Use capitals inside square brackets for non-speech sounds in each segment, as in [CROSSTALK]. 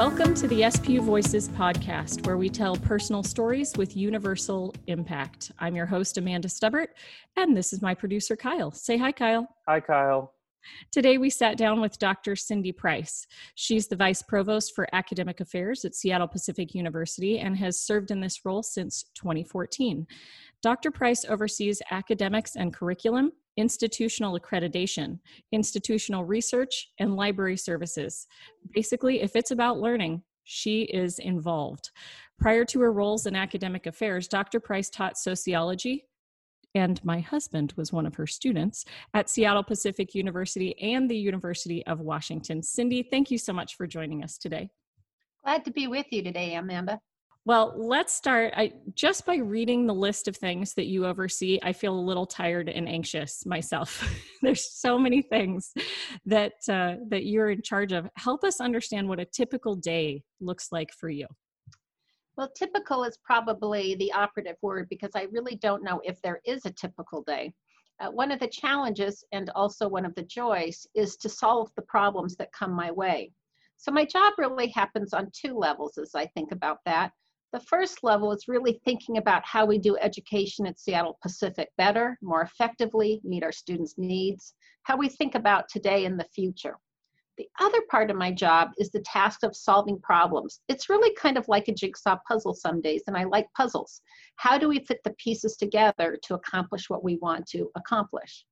Welcome to the SPU Voices podcast, where we tell personal stories with universal impact. I'm your host, Amanda Stubbert, and this is my producer, Kyle. Say hi, Kyle. Hi, Kyle. Today, we sat down with Dr. Cindy Price. She's the Vice Provost for Academic Affairs at Seattle Pacific University and has served in this role since 2014. Dr. Price oversees academics and curriculum, institutional accreditation, institutional research, and library services. Basically, if it's about learning, she is involved. Prior to her roles in academic affairs, Dr. Price taught sociology, and my husband was one of her students at Seattle Pacific University and the University of Washington. Cindy, thank you so much for joining us today. Glad to be with you today, Amanda. Well, let's start. I just by reading the list of things that you oversee, I feel a little tired and anxious myself. [LAUGHS] There's so many things that uh, that you're in charge of. Help us understand what a typical day looks like for you. Well, typical is probably the operative word because I really don't know if there is a typical day. Uh, one of the challenges and also one of the joys is to solve the problems that come my way. So my job really happens on two levels as I think about that. The first level is really thinking about how we do education at Seattle Pacific better, more effectively, meet our students' needs, how we think about today and the future. The other part of my job is the task of solving problems. It's really kind of like a jigsaw puzzle some days, and I like puzzles. How do we fit the pieces together to accomplish what we want to accomplish?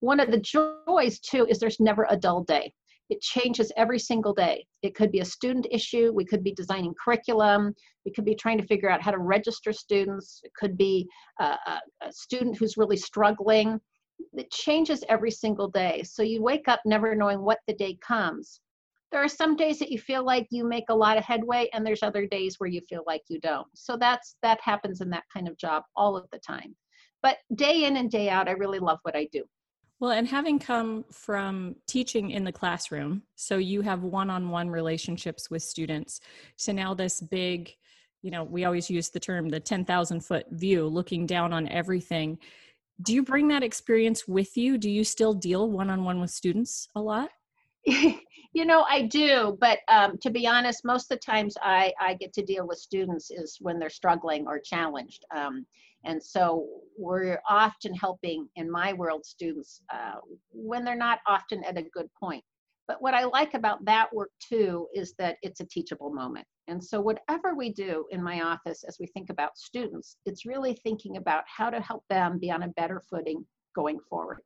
One of the joys, too, is there's never a dull day. It changes every single day. It could be a student issue. We could be designing curriculum. We could be trying to figure out how to register students. It could be a, a, student who's really struggling. It changes every single day. So you wake up never knowing what the day comes. There are some days that you feel like you make a lot of headway, and there's other days where you feel like you don't. So that's that happens in that kind of job all of the time. But day in and day out, I really love what I do. Well, and having come from teaching in the classroom, so you have one on one relationships with students, to now this big, you know, we always use the term the 10,000 foot view, looking down on everything. Do you bring that experience with you? Do you still deal one on one with students a lot? [LAUGHS] you know, I do, but um, to be honest, most of the times I, I get to deal with students is when they're struggling or challenged. Um, and so we're often helping, in my world, students uh, when they're not often at a good point. But what I like about that work too is that it's a teachable moment. And so, whatever we do in my office as we think about students, it's really thinking about how to help them be on a better footing going forward.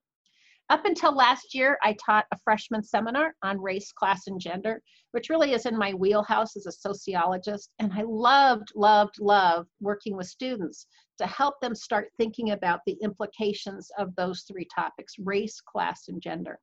Up until last year, I taught a freshman seminar on race, class, and gender, which really is in my wheelhouse as a sociologist. And I loved, loved, loved working with students to help them start thinking about the implications of those three topics race, class, and gender.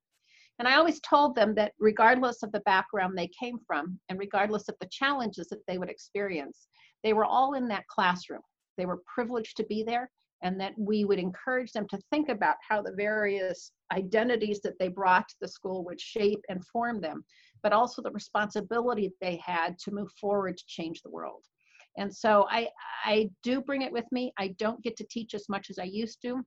And I always told them that regardless of the background they came from, and regardless of the challenges that they would experience, they were all in that classroom. They were privileged to be there, and that we would encourage them to think about how the various identities that they brought to the school would shape and form them, but also the responsibility they had to move forward to change the world. And so I, I do bring it with me. I don't get to teach as much as I used to,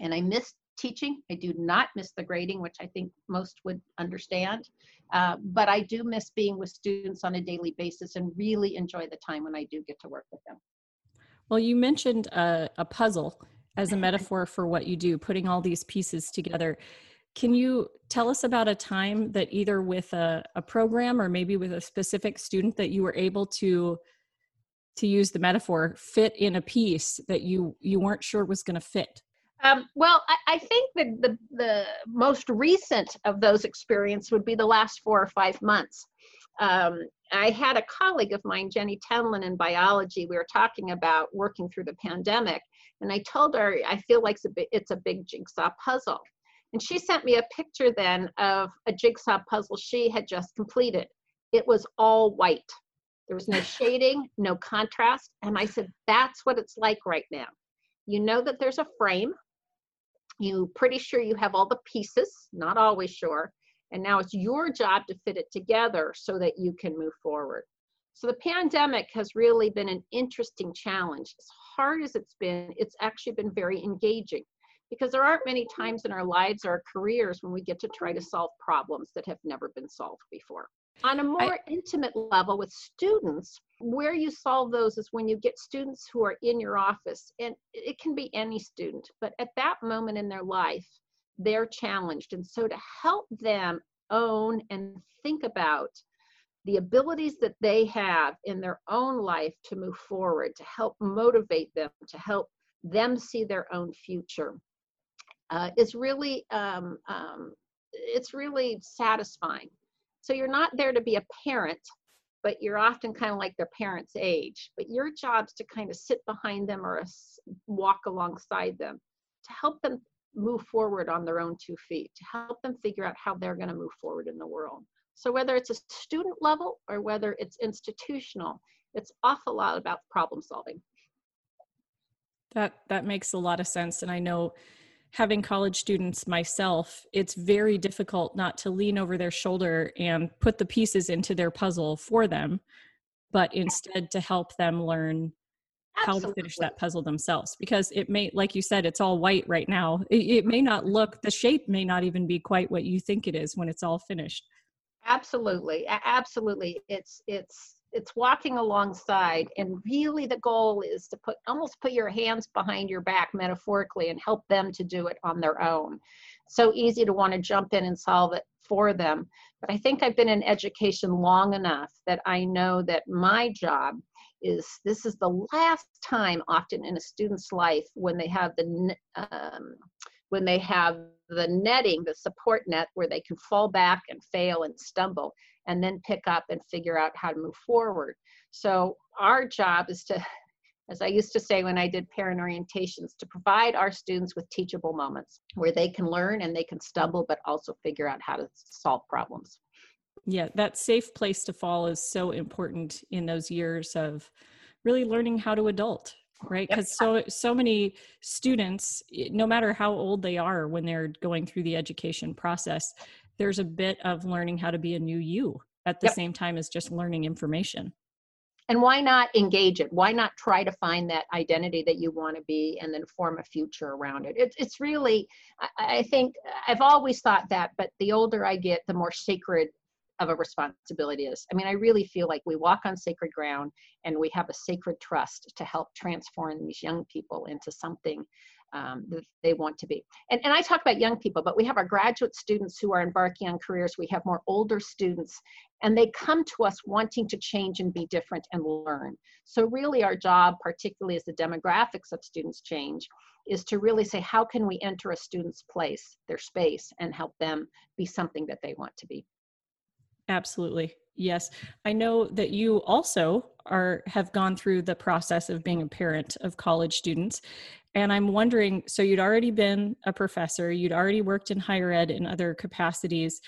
and I miss teaching. I do not miss the grading, which I think most would understand. Uh, but I do miss being with students on a daily basis and really enjoy the time when I do get to work with them. Well, you mentioned a, a puzzle as a metaphor for what you do, putting all these pieces together. Can you tell us about a time that either with a, a program or maybe with a specific student that you were able to to use the metaphor fit in a piece that you you weren't sure was going to fit um, well I, I, think that the the most recent of those experiences would be the last four or five months um, i had a colleague of mine jenny tenlen in biology we were talking about working through the pandemic and i told her i feel like it's a, big, it's a big jigsaw puzzle and she sent me a picture then of a jigsaw puzzle she had just completed it was all white there was no [LAUGHS] shading, no contrast. And I said, that's what it's like right now. You know that there's a frame. You pretty sure you have all the pieces, not always sure. And now it's your job to fit it together so that you can move forward. So the pandemic has really been an interesting challenge. As hard as it's been, it's actually been very engaging because there aren't many times in our lives or our careers when we get to try to solve problems that have never been solved before. On a more I, intimate level with students, where you solve those is when you get students who are in your office, and it can be any student, but at that moment in their life, they're challenged. And so to help them own and think about the abilities that they have in their own life to move forward, to help motivate them, to help them see their own future, uh, is really um, um, it's really satisfying. So you're not there to be a parent, but you're often kind of like their parents' age. But your job's to kind of sit behind them or walk alongside them to help them move forward on their own two feet, to help them figure out how they're going to move forward in the world. So whether it's a student level or whether it's institutional, it's awful lot about problem solving. That that makes a lot of sense and I know having college students myself, it's very difficult not to lean over their shoulder and put the pieces into their puzzle for them, but instead to help them learn Absolutely. how to finish that puzzle themselves because it may like you said it's all white right now. It, it, may not look the shape may not even be quite what you think it is when it's all finished. Absolutely absolutely. It's it's it's walking alongside and really the goal is to put almost put your hands behind your back metaphorically and help them to do it on their own. So easy to want to jump in and solve it for them but i think i've been in education long enough that i know that my job is this is the last time often in a student's life when they have the um, when they have the netting the support net where they can fall back and fail and stumble and then pick up and figure out how to move forward so our job is to as I used to say when I did parent orientations, to provide our students with teachable moments where they can learn and they can stumble, but also figure out how to solve problems. Yeah, that safe place to fall is so important in those years of really learning how to adult, right? Because yep. so so many students, eh, no matter how old they are when they're going through the education process, there's a bit of learning how to be a new you at the yep. same time as just learning information. And why not engage it? Why not try to find that identity that you want to be and then form a future around it? It's, it's really, I, I think, I've always thought that, but the older I get, the more sacred of a responsibility is. I mean, I really feel like we walk on sacred ground and we have a sacred trust to help transform these young people into something um, that they want to be. And, and I talk about young people, but we have our graduate students who are embarking on careers. We have more older students, and they come to us wanting to change and be different and learn. So, really, our job, particularly as the demographics of students change, is to really say, how can we enter a student's place, their space, and help them be something that they want to be? Absolutely. Yes. I know that you also are have gone through the process of being a parent of college students. And I'm wondering so you'd already been a professor, you'd already worked in higher ed in other capacities.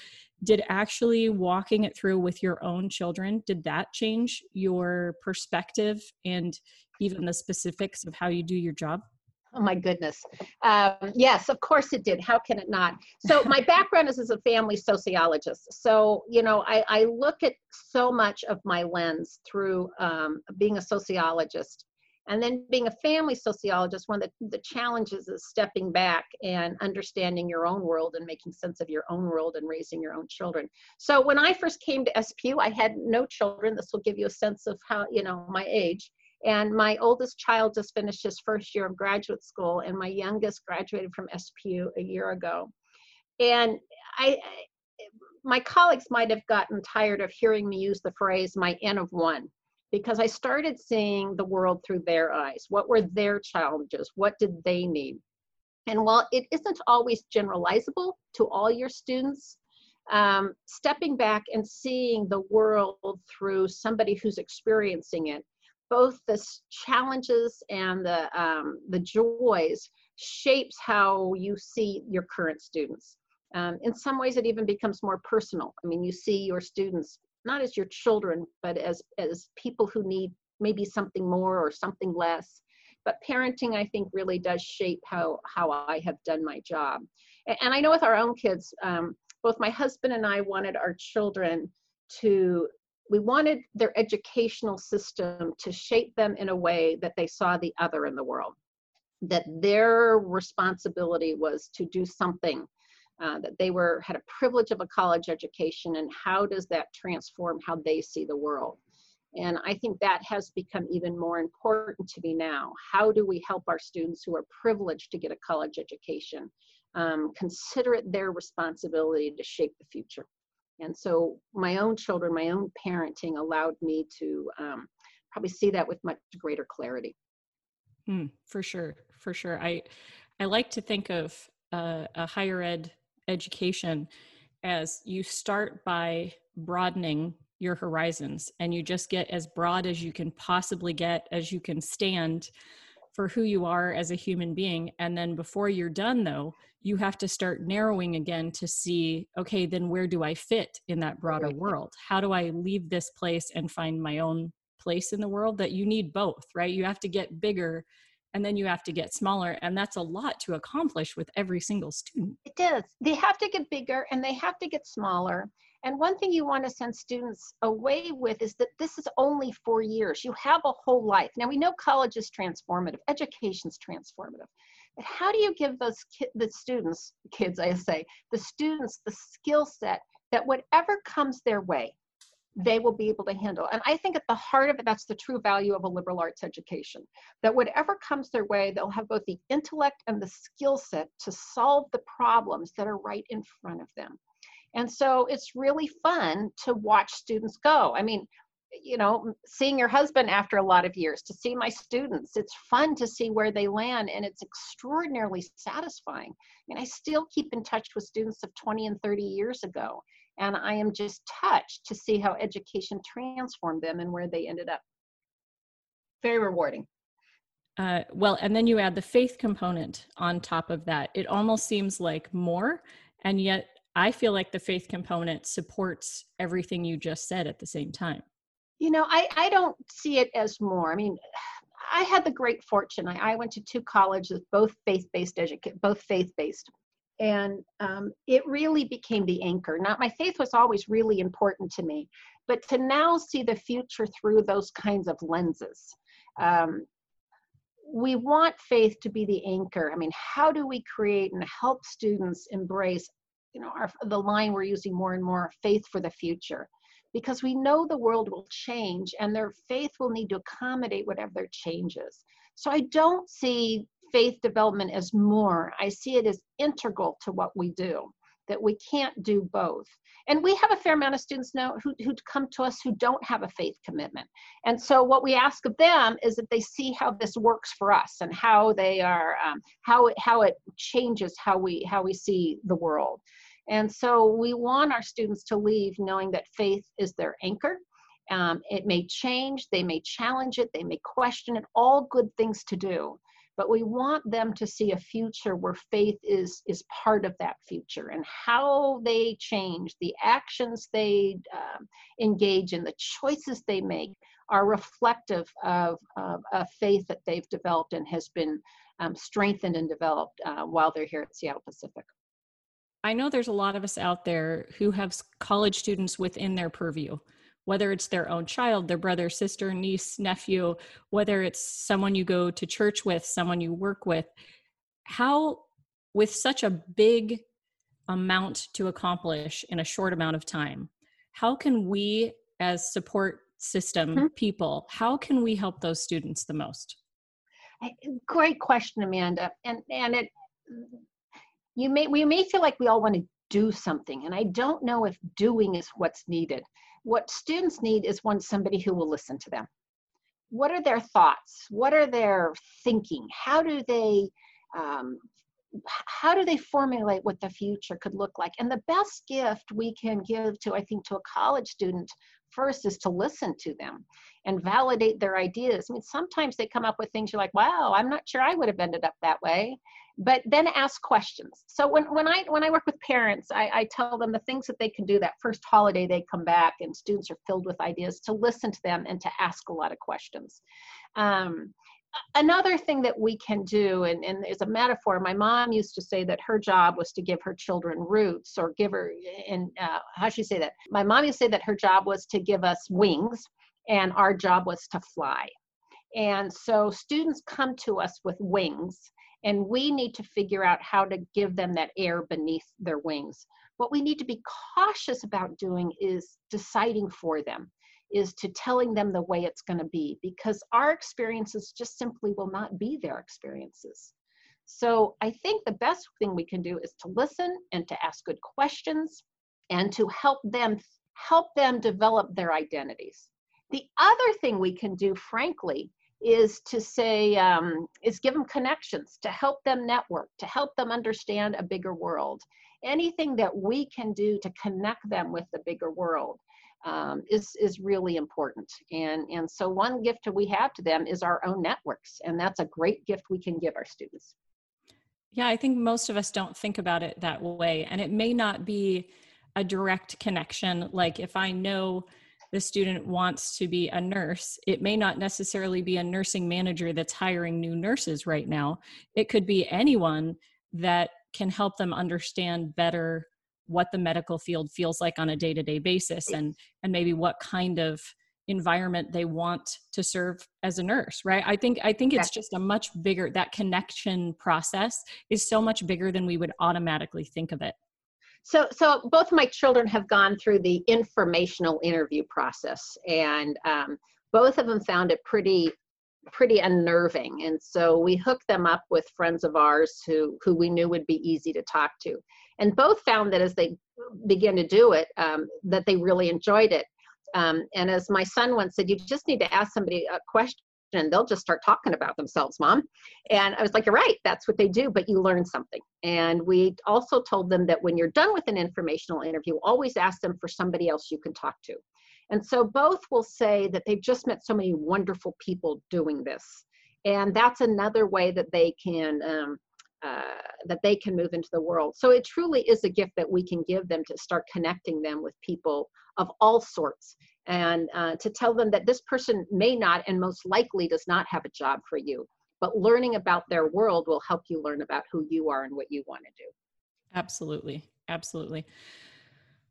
Did actually walking it through with your own children, did that change your perspective and even the specifics of how you do your job? Oh my goodness. Um, yes, of course it did. How can it not? So [LAUGHS] my background is as a family sociologist. So, you know, I, I look at so much of my lens through um, being a sociologist. And then being a family sociologist, one of the, the challenges is stepping back and understanding your own world and making sense of your own world and raising your own children. So when I first came to SPU, I had no children. This will give you a sense of how, you know, my age. And my oldest child just finished his first year of graduate school, and my youngest graduated from SPU a year ago. And I, my colleagues might have gotten tired of hearing me use the phrase my N of one because I started seeing the world through their eyes. What were their challenges? What did they need? And while it isn't always generalizable to all your students, um, stepping back and seeing the world through somebody who's experiencing it both the challenges and the um, the joys shapes how you see your current students. Um, in some ways, it even becomes more personal. I mean, you see your students not as your children, but as as people who need maybe something more or something less. But parenting, I think, really does shape how how I have done my job. And, and I know with our own kids, um, both my husband and I wanted our children to we wanted their educational system to shape them in a way that they saw the other in the world. That their responsibility was to do something uh, that they were had a privilege of a college education and how does that transform how they see the world? And i think that has become even more important to me now. How do we help our students who are privileged to get a college education um, consider it their responsibility to shape the future and so my own children my own parenting allowed me to um, probably see that with much greater clarity. Mm, for sure for sure. I i like to think of uh, a higher ed education as you start by broadening your horizons and you just get as broad as you can possibly get as you can stand for who you are as a human being. And then before you're done though you have to start narrowing again to see okay then where do i fit in that broader world? How do i leave this place and find my own place in the world? That you need both right? You have to get bigger and then you have to get smaller. And that's a lot to accomplish with every single student. It is they have to get bigger and they have to get smaller and one thing you want to send students away with is that this is only four years you have a whole life now we know college is transformative education is transformative but how do you give those ki- the students kids i say the students the skill set that whatever comes their way they will be able to handle. And I think at the heart of it, that's the true value of a liberal arts education. That whatever comes their way, they'll have both the intellect and the skill set to solve the problems that are right in front of them. And so it's really fun to watch students go. I mean, you know, seeing your husband after a lot of years, to see my students, it's fun to see where they land and it's extraordinarily satisfying. I mean, I still keep in touch with students of 20 and 30 years ago and I am just touched to see how education transformed them and where they ended up. Very rewarding. Uh, well, and then you add the faith component on top of that. It almost seems like more, and yet I feel like the faith component supports everything you just said at the same time. You know, I, I don't see it as more. I mean, I had the great fortune. I, I went to two colleges, both faith-based educate, both faith-based and um, it really became the anchor. Not my faith was always really important to me, but to now see the future through those kinds of lenses. Um, we want faith to be the anchor. I mean, how do we create and help students embrace, you know, our, the line we're using more and more, faith for the future? Because we know the world will change and their faith will need to accommodate whatever changes. So I don't see faith development as more. I see it as integral to what we do, that we can't do both. And we have a fair amount of students now who, who come to us who don't have a faith commitment. And so what we ask of them is that they see how this works for us and how they are, um, how, it, how it changes how we, how we see the world. And so we want our students to leave knowing that faith is their anchor. Um, it may change, they may challenge it, they may question it, all good things to do but we want them to see a future where faith is is part of that future and how they change the actions they um, engage in the choices they make are reflective of, a faith that they've developed and has been um, strengthened and developed uh, while they're here at seattle pacific. I know there's a lot of us out there who have college students within their purview whether it's their own child, their brother, sister, niece, nephew, whether it's someone you go to church with, someone you work with, how, with such a big amount to accomplish in a short amount of time, how can we, as support system mm-hmm. people, how can we help those students the most? Great question, Amanda. And and it you may we may feel like we all want to do something, and I don't know if doing is what's needed what students need is one somebody who will listen to them. What are their thoughts? What are their thinking? How do they um, how do they formulate what the future could look like? And the best gift we can give to i think to a college student first is to listen to them and validate their ideas. I mean sometimes they come up with things you're like wow i'm not sure i would have ended up that way but then ask questions. So when, when i when i work with parents I, I tell them the things that they can do that first holiday they come back and students are filled with ideas to listen to them and to ask a lot of questions. Um, another thing that we can do and, and is a metaphor my mom used to say that her job was to give her children roots or give her and uh, how she say that? My mom used to say that her job was to give us wings and our job was to fly. And so students come to us with wings And we need to figure out how to give them that air beneath their wings. What we need to be cautious about doing is deciding for them, is to telling them the way it's going to be, because our experiences just simply will not be their experiences. So I think the best thing we can do is to listen and to ask good questions and to help them help them develop their identities. The other thing we can do, frankly, is to say um, is give them connections to help them network to help them understand a bigger world. Anything that we can do to connect them with the bigger world um, is is really important. And and so one gift that we have to them is our own networks and that's a great gift we can give our students. Yeah i think most of us don't think about it that way and it may not be a direct connection. Like if i know the student wants to be a nurse, it may not necessarily be a nursing manager that's hiring new nurses right now. It could be anyone that can help them understand better what the medical field feels like on a day-to-day basis and and maybe what kind of environment they want to serve as a nurse right? I think i think it's just a much bigger that connection process is so much bigger than we would automatically think of it so so both my children have gone through the informational interview process and um, both of them found it pretty pretty unnerving. And so we hooked them up with friends of ours who who we knew would be easy to talk to. And both found that as they began to do it um, that they really enjoyed it. Um, and as my son once said you just need to ask somebody a question and they'll just start talking about themselves, mom. And I was like, you're right, that's what they do, but you learn something. And we also told them that when you're done with an informational interview, always ask them for somebody else you can talk to. And so both will say that they've just met so many wonderful people doing this. And that's another way that they can um, uh, that they can move into the world. So it truly is a gift that we can give them to start connecting them with people of all sorts and uh, to tell them that this person may not and most likely does not have a job for you but learning about their world will help you learn about who you are and what you want to do. Absolutely. Absolutely.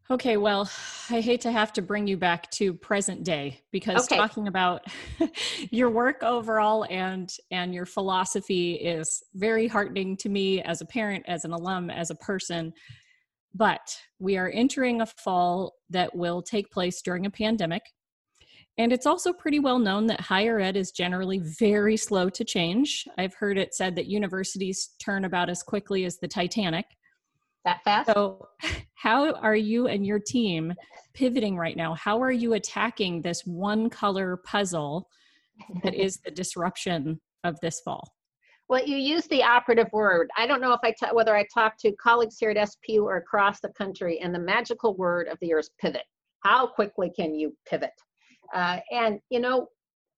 Okay well i hate to have to bring you back to present day because okay. talking about [LAUGHS] your work overall and and your philosophy is very heartening to me as a parent as an alum as a person but we are entering a fall that will take place during a pandemic. And it's also pretty well known that higher ed is generally very slow to change. I've heard it said that universities turn about as quickly as the Titanic. That fast? So, [LAUGHS] how are you and your team pivoting right now? How are you attacking this one color puzzle that is the disruption of this fall? Well, you use the operative word. I don't know if I t- whether I talk to colleagues here at SPU or across the country, and the magical word of the year is pivot. How quickly can you pivot? Uh, and you know,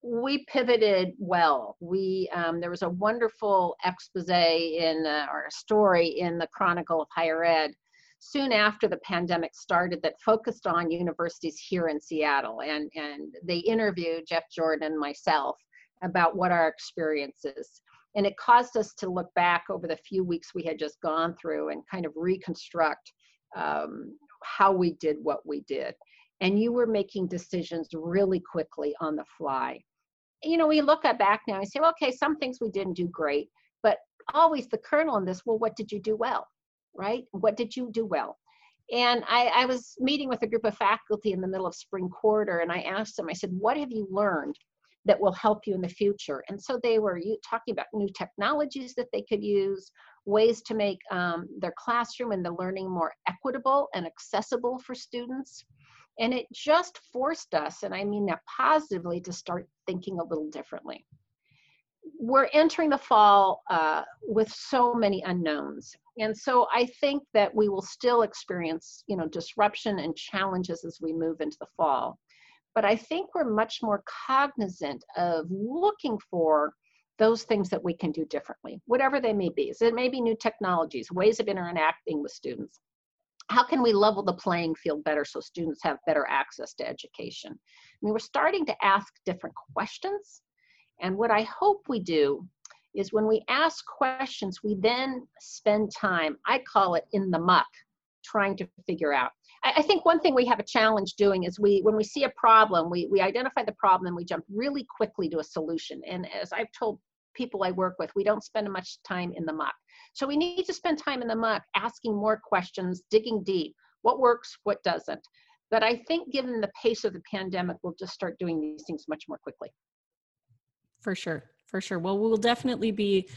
we pivoted well. We um, there was a wonderful expose in uh, or a story in the Chronicle of Higher Ed soon after the pandemic started that focused on universities here in Seattle, and and they interviewed Jeff Jordan and myself about what our experiences and it caused us to look back over the few weeks we had just gone through and kind of reconstruct um, how we did what we did. And you were making decisions really quickly on the fly. You know, we look back now and say, well, okay, some things we didn't do great, but always the kernel in this, well, what did you do well? Right? What did you do well? And I, I was meeting with a group of faculty in the middle of spring quarter, and I asked them, I said, what have you learned that will help you in the future. And so they were talking about new technologies that they could use, ways to make um, their classroom and the learning more equitable and accessible for students. And it just forced us, and I mean that positively, to start thinking a little differently. We're entering the fall uh, with so many unknowns. And so I think that we will still experience, you know, disruption and challenges as we move into the fall but I think we're much more cognizant of looking for those things that we can do differently, whatever they may be. So it may be new technologies, ways of interacting with students. How can we level the playing field better so students have better access to education? I mean, we're starting to ask different questions. And what I hope we do is when we ask questions, we then spend time, I call it in the muck, trying to figure out I, think one thing we have a challenge doing is we, when we see a problem, we, we identify the problem and we jump really quickly to a solution. And as I've told people I work with, we don't spend much time in the muck. So we need to spend time in the muck asking more questions, digging deep. What works, what doesn't. But I think given the pace of the pandemic, we'll just start doing these things much more quickly. For sure. For sure. Well, we'll definitely be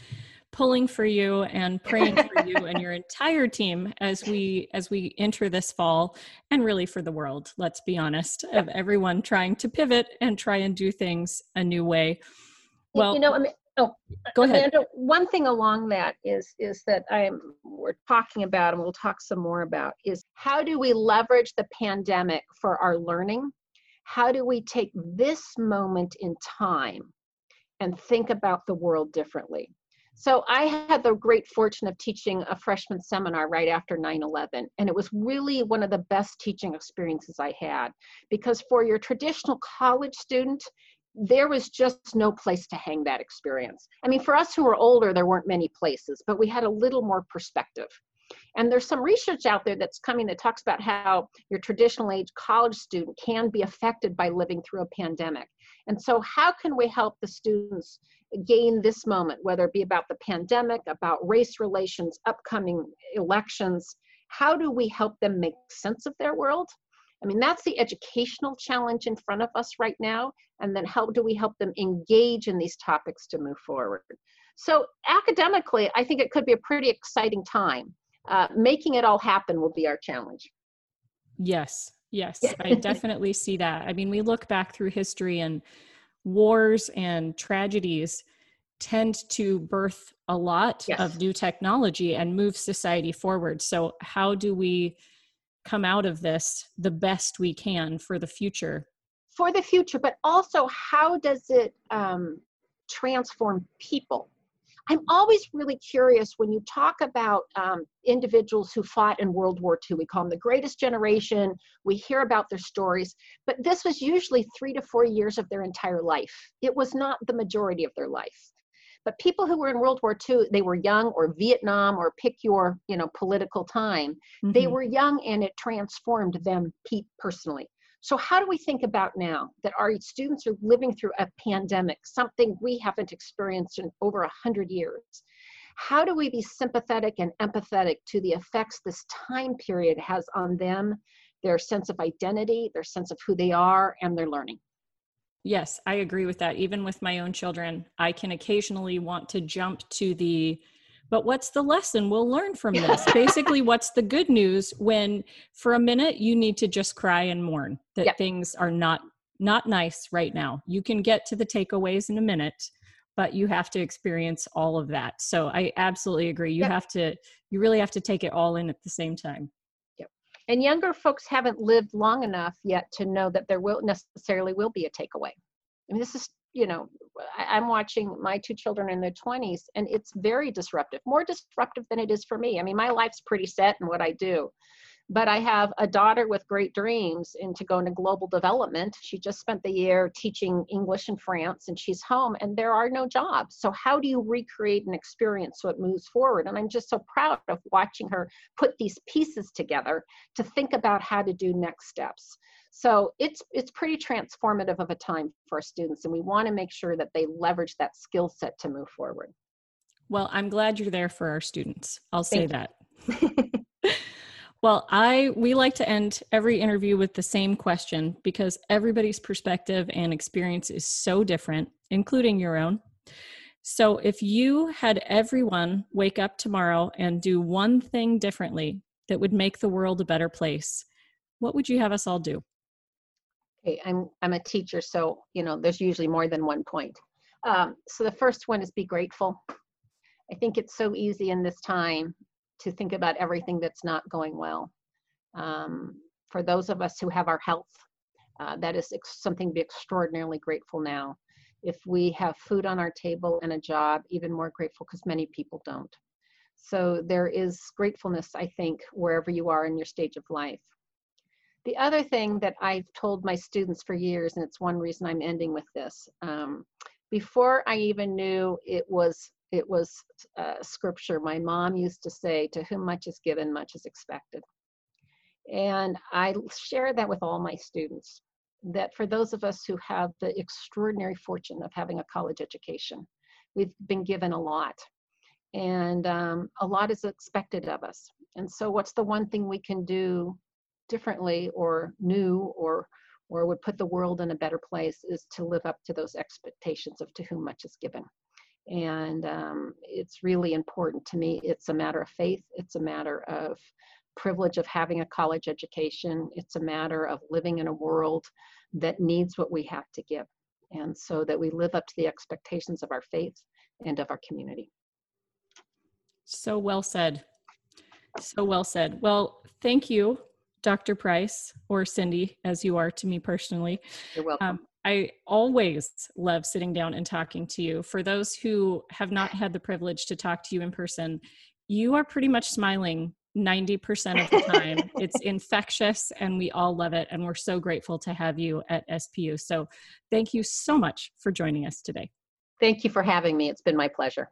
pulling for you and praying for you and your entire team as we as we enter this fall and really for the world let's be honest of everyone trying to pivot and try and do things a new way. Well you know I mean, oh go ahead. Amanda, one thing along that is is that i'm we're talking about and we'll talk some more about is how do we leverage the pandemic for our learning? How do we take this moment in time and think about the world differently so I had the great fortune of teaching a freshman seminar right after 9-11. And it was really one of the best teaching experiences I had because for your traditional college student, there was just no place to hang that experience. I mean, for us who were older, there weren't many places, but we had a little more perspective. And there's some research out there that's coming that talks about how your traditional age college student can be affected by living through a pandemic. And so, how can we help the students gain this moment, whether it be about the pandemic, about race relations, upcoming elections? How do we help them make sense of their world? I mean, that's the educational challenge in front of us right now. And then, how do we help them engage in these topics to move forward? So, academically, I think it could be a pretty exciting time. Uh, making it all happen will be our challenge. Yes, yes, I definitely see that. I mean, we look back through history and wars and tragedies tend to birth a lot yes. of new technology and move society forward. So, how do we come out of this the best we can for the future? For the future, but also how does it um, transform people? I'm always really curious when you talk about um, individuals who fought in World War II. We call them the greatest generation. We hear about their stories, but this was usually three to four years of their entire life. It was not the majority of their life. But people who were in World War II, they were young, or Vietnam, or pick your you know political time. Mm-hmm. They were young, and it transformed them personally. So, how do we think about now that our students are living through a pandemic, something we haven't experienced in over 100 years? How do we be sympathetic and empathetic to the effects this time period has on them, their sense of identity, their sense of who they are, and their learning? Yes, I agree with that. Even with my own children, I can occasionally want to jump to the but what's the lesson we'll learn from this? Basically, [LAUGHS] what's the good news when for a minute you need to just cry and mourn that yep. things are not not nice right now. You can get to the takeaways in a minute, but you have to experience all of that. So I absolutely agree. You yep. have to you really have to take it all in at the same time. Yep. And younger folks haven't lived long enough yet to know that there will necessarily will be a takeaway. I mean, this is you know, I, am watching my two children in their 20s, and it's very disruptive, more disruptive than it is for me. I mean, my life's pretty set in what I do. But I have a daughter with great dreams into going to global development. She just spent the year teaching English in France and she's home and there are no jobs. So, how do you recreate an experience so it moves forward? And I'm just so proud of watching her put these pieces together to think about how to do next steps. So it's it's pretty transformative of a time for our students, and we want to make sure that they leverage that skill set to move forward. Well, I'm glad you're there for our students. I'll say Thank that. [LAUGHS] well, I we like to end every interview with the same question because everybody's perspective and experience is so different, including your own. So, if you had everyone wake up tomorrow and do one thing differently that would make the world a better place, what would you have us all do? Okay, I'm I'm a teacher, so you know there's usually more than one point. Um, so the first one is be grateful. I think it's so easy in this time to think about everything that's not going well. Um, for those of us who have our health, uh, that is ex- something to be extraordinarily grateful now. If we have food on our table and a job, even more grateful because many people don't. So there is gratefulness, I think, wherever you are in your stage of life. The other thing that I've told my students for years, and it's one reason I'm ending with this, um, before I even knew it was it was uh, scripture, my mom used to say, "To whom much is given, much is expected," and I share that with all my students. That for those of us who have the extraordinary fortune of having a college education, we've been given a lot. And um, a lot is expected of us. And so what's the one thing we can do differently or new or or would put the world in a better place is to live up to those expectations of to whom much is given and um, it's really important to me it's a matter of faith it's a matter of privilege of having a college education it's a matter of living in a world that needs what we have to give and so that we live up to the expectations of our faith and of our community so well said so well said well thank you Dr. Price or Cindy, as you are to me personally. You're welcome. Um, I always love sitting down and talking to you. For those who have not had the privilege to talk to you in person, you are pretty much smiling 90% of the time. [LAUGHS] it's infectious and we all love it. And we're so grateful to have you at SPU. So thank you so much for joining us today. Thank you for having me. It's been my pleasure.